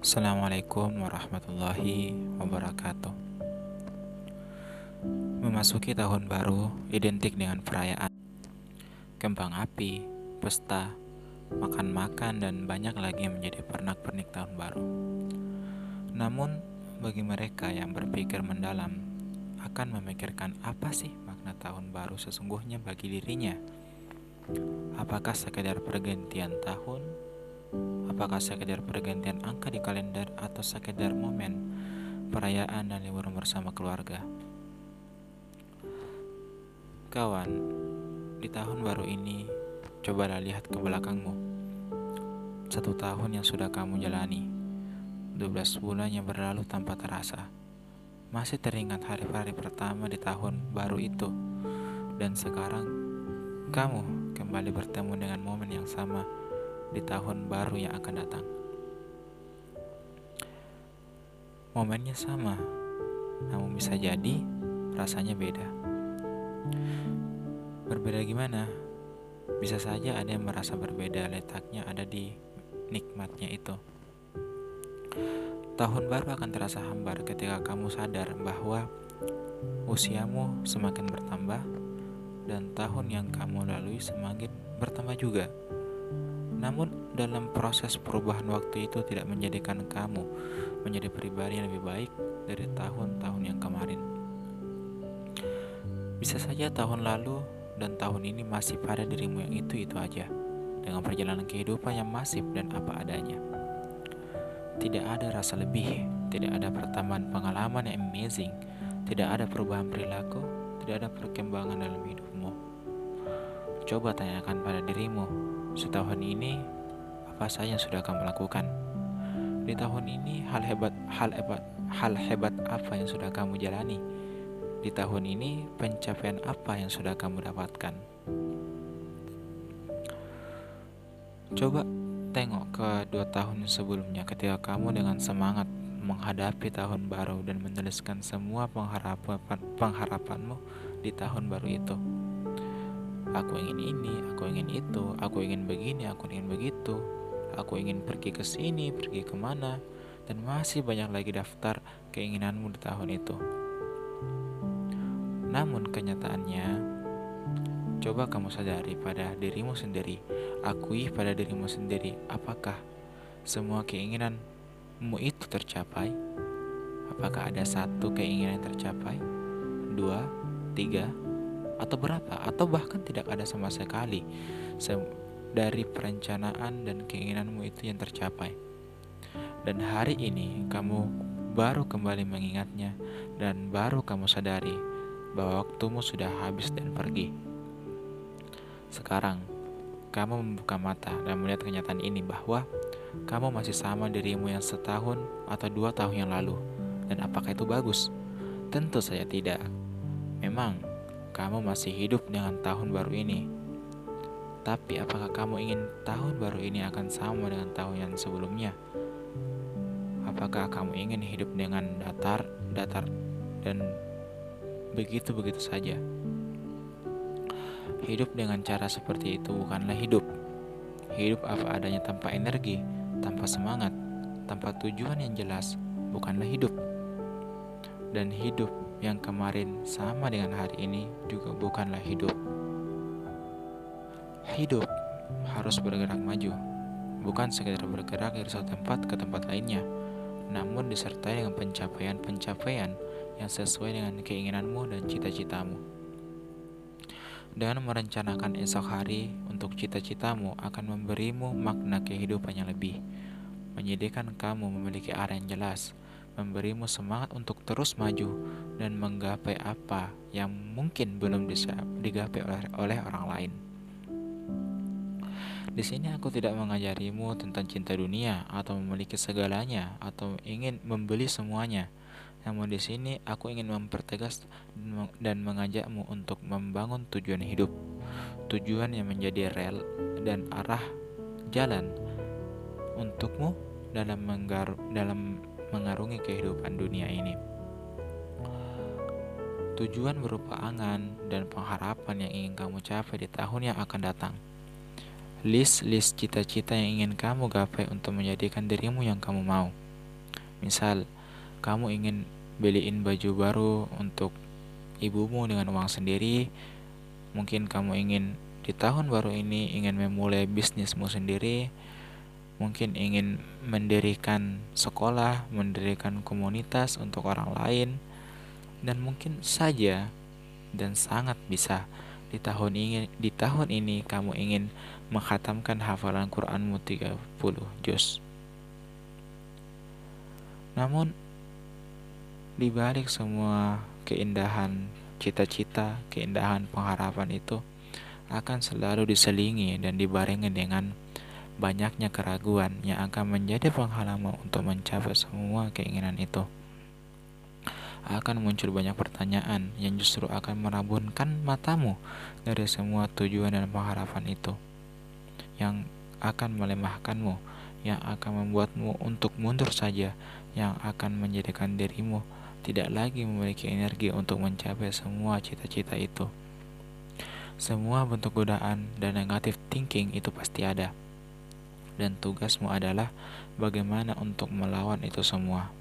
Assalamualaikum warahmatullahi wabarakatuh. Memasuki tahun baru identik dengan perayaan, kembang api, pesta, makan-makan, dan banyak lagi yang menjadi pernak-pernik tahun baru. Namun, bagi mereka yang berpikir mendalam, akan memikirkan apa sih makna tahun baru sesungguhnya bagi dirinya. Apakah sekedar pergantian tahun Apakah sekedar pergantian angka di kalender atau sekedar momen perayaan dan liburan bersama keluarga? Kawan, di tahun baru ini, cobalah lihat ke belakangmu. Satu tahun yang sudah kamu jalani, 12 bulan yang berlalu tanpa terasa. Masih teringat hari-hari pertama di tahun baru itu, dan sekarang kamu kembali bertemu dengan momen yang sama di tahun baru yang akan datang. Momennya sama, namun bisa jadi rasanya beda. Berbeda gimana? Bisa saja ada yang merasa berbeda, letaknya ada di nikmatnya itu. Tahun baru akan terasa hambar ketika kamu sadar bahwa usiamu semakin bertambah dan tahun yang kamu lalui semakin bertambah juga. Namun, dalam proses perubahan waktu itu tidak menjadikan kamu menjadi pribadi yang lebih baik dari tahun-tahun yang kemarin. Bisa saja tahun lalu dan tahun ini masih pada dirimu yang itu-itu aja, dengan perjalanan kehidupan yang masif dan apa adanya. Tidak ada rasa lebih, tidak ada pertambahan pengalaman yang amazing, tidak ada perubahan perilaku, tidak ada perkembangan dalam hidupmu. Coba tanyakan pada dirimu, Setahun ini, apa saja yang sudah kamu lakukan? Di tahun ini, hal hebat, hal hebat, hal hebat apa yang sudah kamu jalani? Di tahun ini, pencapaian apa yang sudah kamu dapatkan? Coba tengok ke dua tahun sebelumnya ketika kamu dengan semangat menghadapi tahun baru dan menuliskan semua pengharapan pengharapanmu di tahun baru itu. Aku ingin ini, aku ingin itu, aku ingin begini, aku ingin begitu, aku ingin pergi ke sini, pergi ke mana, dan masih banyak lagi daftar keinginanmu di tahun itu. Namun kenyataannya, coba kamu sadari pada dirimu sendiri, akui pada dirimu sendiri, apakah semua keinginanmu itu tercapai? Apakah ada satu keinginan yang tercapai? Dua, tiga, atau berapa atau bahkan tidak ada sama sekali dari perencanaan dan keinginanmu itu yang tercapai. Dan hari ini kamu baru kembali mengingatnya dan baru kamu sadari bahwa waktumu sudah habis dan pergi. Sekarang kamu membuka mata dan melihat kenyataan ini bahwa kamu masih sama dirimu yang setahun atau dua tahun yang lalu. Dan apakah itu bagus? Tentu saja tidak. Memang kamu masih hidup dengan tahun baru ini. Tapi apakah kamu ingin tahun baru ini akan sama dengan tahun yang sebelumnya? Apakah kamu ingin hidup dengan datar, datar, dan begitu-begitu saja? Hidup dengan cara seperti itu bukanlah hidup. Hidup apa adanya tanpa energi, tanpa semangat, tanpa tujuan yang jelas, bukanlah hidup. Dan hidup yang kemarin sama dengan hari ini juga bukanlah hidup. Hidup harus bergerak maju, bukan sekedar bergerak dari satu tempat ke tempat lainnya, namun disertai dengan pencapaian-pencapaian yang sesuai dengan keinginanmu dan cita-citamu. Dengan merencanakan esok hari untuk cita-citamu akan memberimu makna kehidupan yang lebih, menyediakan kamu memiliki arah yang jelas, memberimu semangat untuk terus maju dan menggapai apa yang mungkin belum bisa digapai oleh, oleh orang lain. Di sini aku tidak mengajarimu tentang cinta dunia atau memiliki segalanya atau ingin membeli semuanya. Namun di sini aku ingin mempertegas dan mengajakmu untuk membangun tujuan hidup. Tujuan yang menjadi rel dan arah jalan untukmu dalam menggaru, dalam mengarungi kehidupan dunia ini. Tujuan berupa angan dan pengharapan yang ingin kamu capai di tahun yang akan datang. List-list cita-cita yang ingin kamu gapai untuk menjadikan dirimu yang kamu mau. Misal, kamu ingin beliin baju baru untuk ibumu dengan uang sendiri. Mungkin kamu ingin di tahun baru ini ingin memulai bisnismu sendiri. Mungkin ingin mendirikan sekolah, mendirikan komunitas untuk orang lain. Dan mungkin saja dan sangat bisa di tahun ini di tahun ini kamu ingin menghatamkan hafalan Quranmu 30 juz. Namun di balik semua keindahan cita-cita, keindahan pengharapan itu akan selalu diselingi dan dibarengi dengan banyaknya keraguan yang akan menjadi penghalang untuk mencapai semua keinginan itu akan muncul banyak pertanyaan yang justru akan merabunkan matamu dari semua tujuan dan pengharapan itu, yang akan melemahkanmu, yang akan membuatmu untuk mundur saja, yang akan menjadikan dirimu tidak lagi memiliki energi untuk mencapai semua cita-cita itu. Semua bentuk godaan dan negatif thinking itu pasti ada. Dan tugasmu adalah bagaimana untuk melawan itu semua.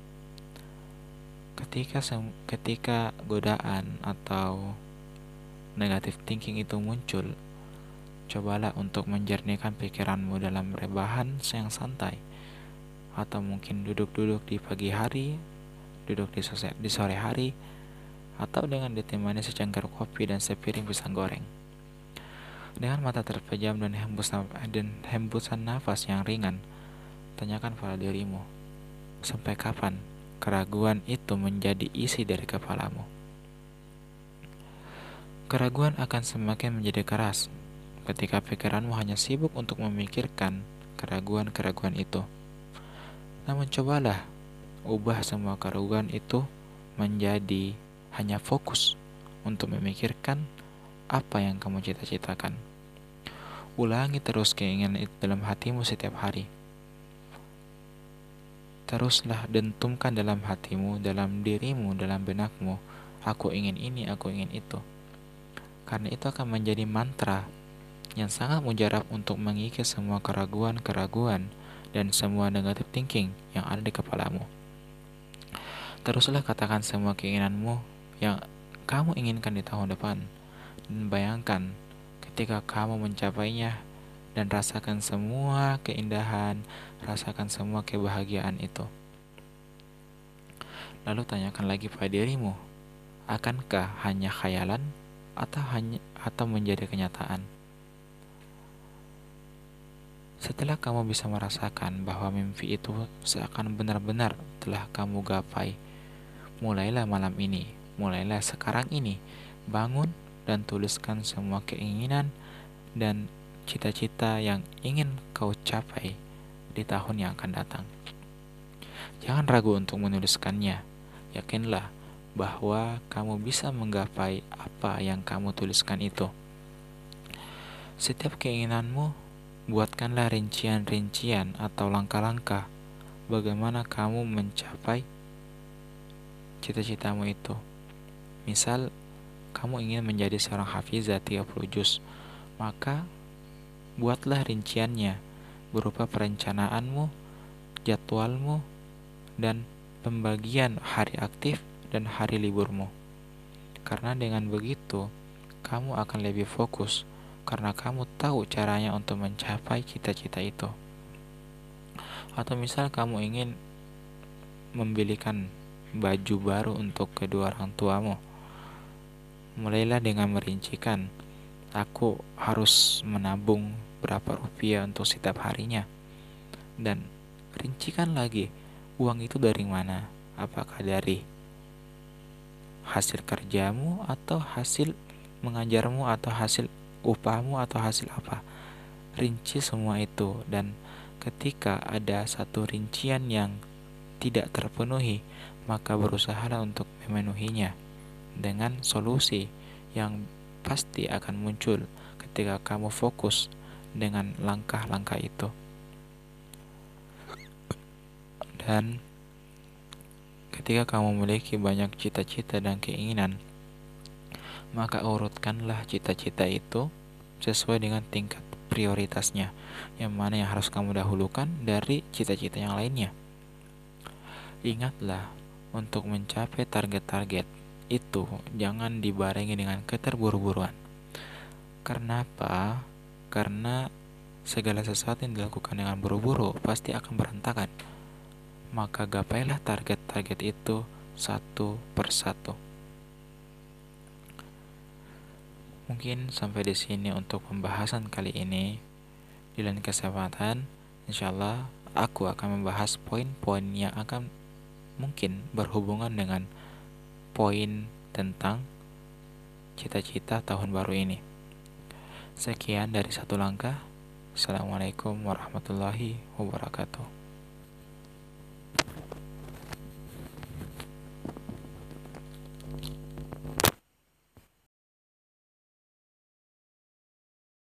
Ketika ketika godaan atau negatif thinking itu muncul cobalah untuk menjernihkan pikiranmu dalam rebahan yang santai. Atau mungkin duduk-duduk di pagi hari duduk di sore, di sore hari atau dengan ditemani secangkir kopi dan sepiring pisang goreng dengan mata terpejam dan hembusan, nafas yang ringan tanyakan pada dirimu sampai kapan keraguan itu menjadi isi dari kepalamu. Keraguan akan semakin menjadi keras ketika pikiranmu hanya sibuk untuk memikirkan keraguan-keraguan itu. Namun cobalah ubah semua keraguan itu menjadi hanya fokus untuk memikirkan apa yang kamu cita-citakan. Ulangi terus keinginan itu dalam hatimu setiap hari teruslah dentumkan dalam hatimu, dalam dirimu, dalam benakmu. Aku ingin ini, aku ingin itu. Karena itu akan menjadi mantra yang sangat mujarab untuk mengikis semua keraguan-keraguan dan semua negatif thinking yang ada di kepalamu. Teruslah katakan semua keinginanmu yang kamu inginkan di tahun depan bayangkan ketika kamu mencapainya dan rasakan semua keindahan, rasakan semua kebahagiaan itu. Lalu tanyakan lagi pada dirimu, akankah hanya khayalan atau hanya atau menjadi kenyataan? Setelah kamu bisa merasakan bahwa mimpi itu seakan benar-benar telah kamu gapai, mulailah malam ini, mulailah sekarang ini, bangun dan tuliskan semua keinginan dan cita-cita yang ingin kau capai di tahun yang akan datang. Jangan ragu untuk menuliskannya. Yakinlah bahwa kamu bisa menggapai apa yang kamu tuliskan itu. Setiap keinginanmu, buatkanlah rincian-rincian atau langkah-langkah bagaimana kamu mencapai cita-citamu itu. Misal, kamu ingin menjadi seorang hafizah 30 juz, maka buatlah rinciannya berupa perencanaanmu, jadwalmu, dan pembagian hari aktif dan hari liburmu. Karena dengan begitu, kamu akan lebih fokus karena kamu tahu caranya untuk mencapai cita-cita itu. Atau misal kamu ingin membelikan baju baru untuk kedua orang tuamu. Mulailah dengan merincikan, aku harus menabung berapa rupiah untuk setiap harinya. Dan rincikan lagi, uang itu dari mana? Apakah dari hasil kerjamu atau hasil mengajarmu atau hasil upahmu atau hasil apa? Rinci semua itu dan ketika ada satu rincian yang tidak terpenuhi, maka berusahalah untuk memenuhinya dengan solusi yang pasti akan muncul ketika kamu fokus dengan langkah-langkah itu. Dan ketika kamu memiliki banyak cita-cita dan keinginan, maka urutkanlah cita-cita itu sesuai dengan tingkat prioritasnya, yang mana yang harus kamu dahulukan dari cita-cita yang lainnya. Ingatlah, untuk mencapai target-target itu jangan dibarengi dengan keterburu-buruan. Kenapa? Karena segala sesuatu yang dilakukan dengan buru-buru pasti akan berantakan. Maka gapailah target-target itu satu persatu. Mungkin sampai di sini untuk pembahasan kali ini. Di lain kesempatan, insya Allah aku akan membahas poin-poin yang akan mungkin berhubungan dengan poin tentang cita-cita tahun baru ini. Sekian dari satu langkah. Assalamualaikum warahmatullahi wabarakatuh.